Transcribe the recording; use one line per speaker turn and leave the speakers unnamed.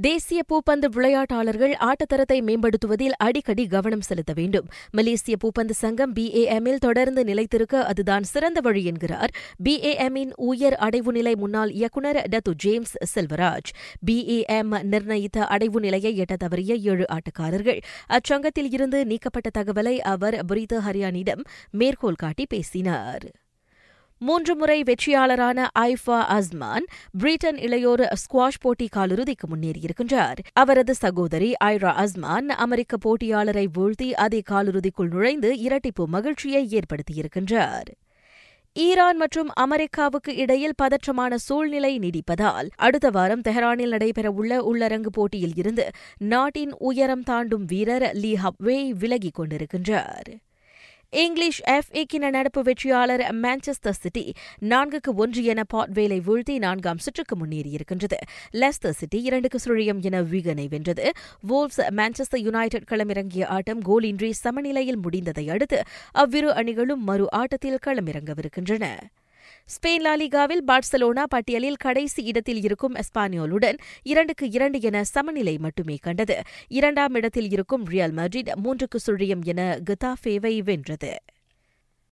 தேசிய பூப்பந்து விளையாட்டாளர்கள் ஆட்டத்தரத்தை மேம்படுத்துவதில் அடிக்கடி கவனம் செலுத்த வேண்டும். மலேசிய பூப்பந்து சங்கம் பிஏஎம்மில் தொடர்ந்து நிலைத்திருக்க அதுதான் சிறந்த வழி என்கிறார். பிஏஎம்மின் உயர் அடைவு நிலை முன்னாள் இயக்குநர் டத்து ஜேம்ஸ் செல்வராஜ். பிஏஎம் நிர்ணயித்த அடைவு நிலையை எட்ட தவறிய ஏழு ஆட்டக்காரர்கள். அச்சங்கத்தில் இருந்து நீக்கப்பட்ட தகவலை அவர் புரித ஹரியானிடம் மேற்கோள் காட்டி பேசினார். மூன்று முறை வெற்றியாளரான ஐஃபா அஸ்மான் பிரிட்டன் இளையோர் ஸ்குவாஷ் போட்டி காலிறுதிக்கு முன்னேறியிருக்கின்றார். அவரது சகோதரி ஐரா அஸ்மான் அமெரிக்க போட்டியாளரை வீழ்த்தி அதே காலிறுதிக்குள் நுழைந்து இரட்டிப்பு மகிழ்ச்சியை ஏற்படுத்தியிருக்கின்றார். ஈரான் மற்றும் அமெரிக்காவுக்கு இடையில் பதற்றமான சூழ்நிலை நீடிப்பதால் அடுத்த வாரம் தெஹரானில் நடைபெறவுள்ள உள்ளரங்கு போட்டியில் இருந்து நாட்டின் உயரம் தாண்டும் வீரர் லீ ஹப்வே விலகிக் கொண்டிருக்கின்றார். இங்கிலீஷ் எஃப் கிண நடப்பு வெற்றியாளர் மான்செஸ்டர் சிட்டி நான்குக்கு ஒன்று என பாட்வேலை வீழ்த்தி நான்காம் சுற்றுக்கு முன்னேறியிருக்கின்றது. லெஸ்டர் சிட்டி இரண்டுக்கு சுழியம் என வீகனை வென்றது. வோல்ஸ் மான்செஸ்டர் யுனைடெட் களமிறங்கிய ஆட்டம் கோலின்றி சமநிலையில் முடிந்ததை அடுத்து அவ்விரு அணிகளும் மறு ஆட்டத்தில் களமிறங்கவிருக்கின்றன. ஸ்பெயின் லாலிகாவில் பார்சலோனா பட்டியலில் கடைசி இடத்தில் இருக்கும் எஸ்பானியோலுடன் இரண்டுக்கு இரண்டு என சமநிலை மட்டுமே கண்டது. இரண்டாம் இடத்தில் இருக்கும் ரியல் மட்ரிட் மூன்றுக்கு சுழியம் என கத்தாஃபேவை வென்றது.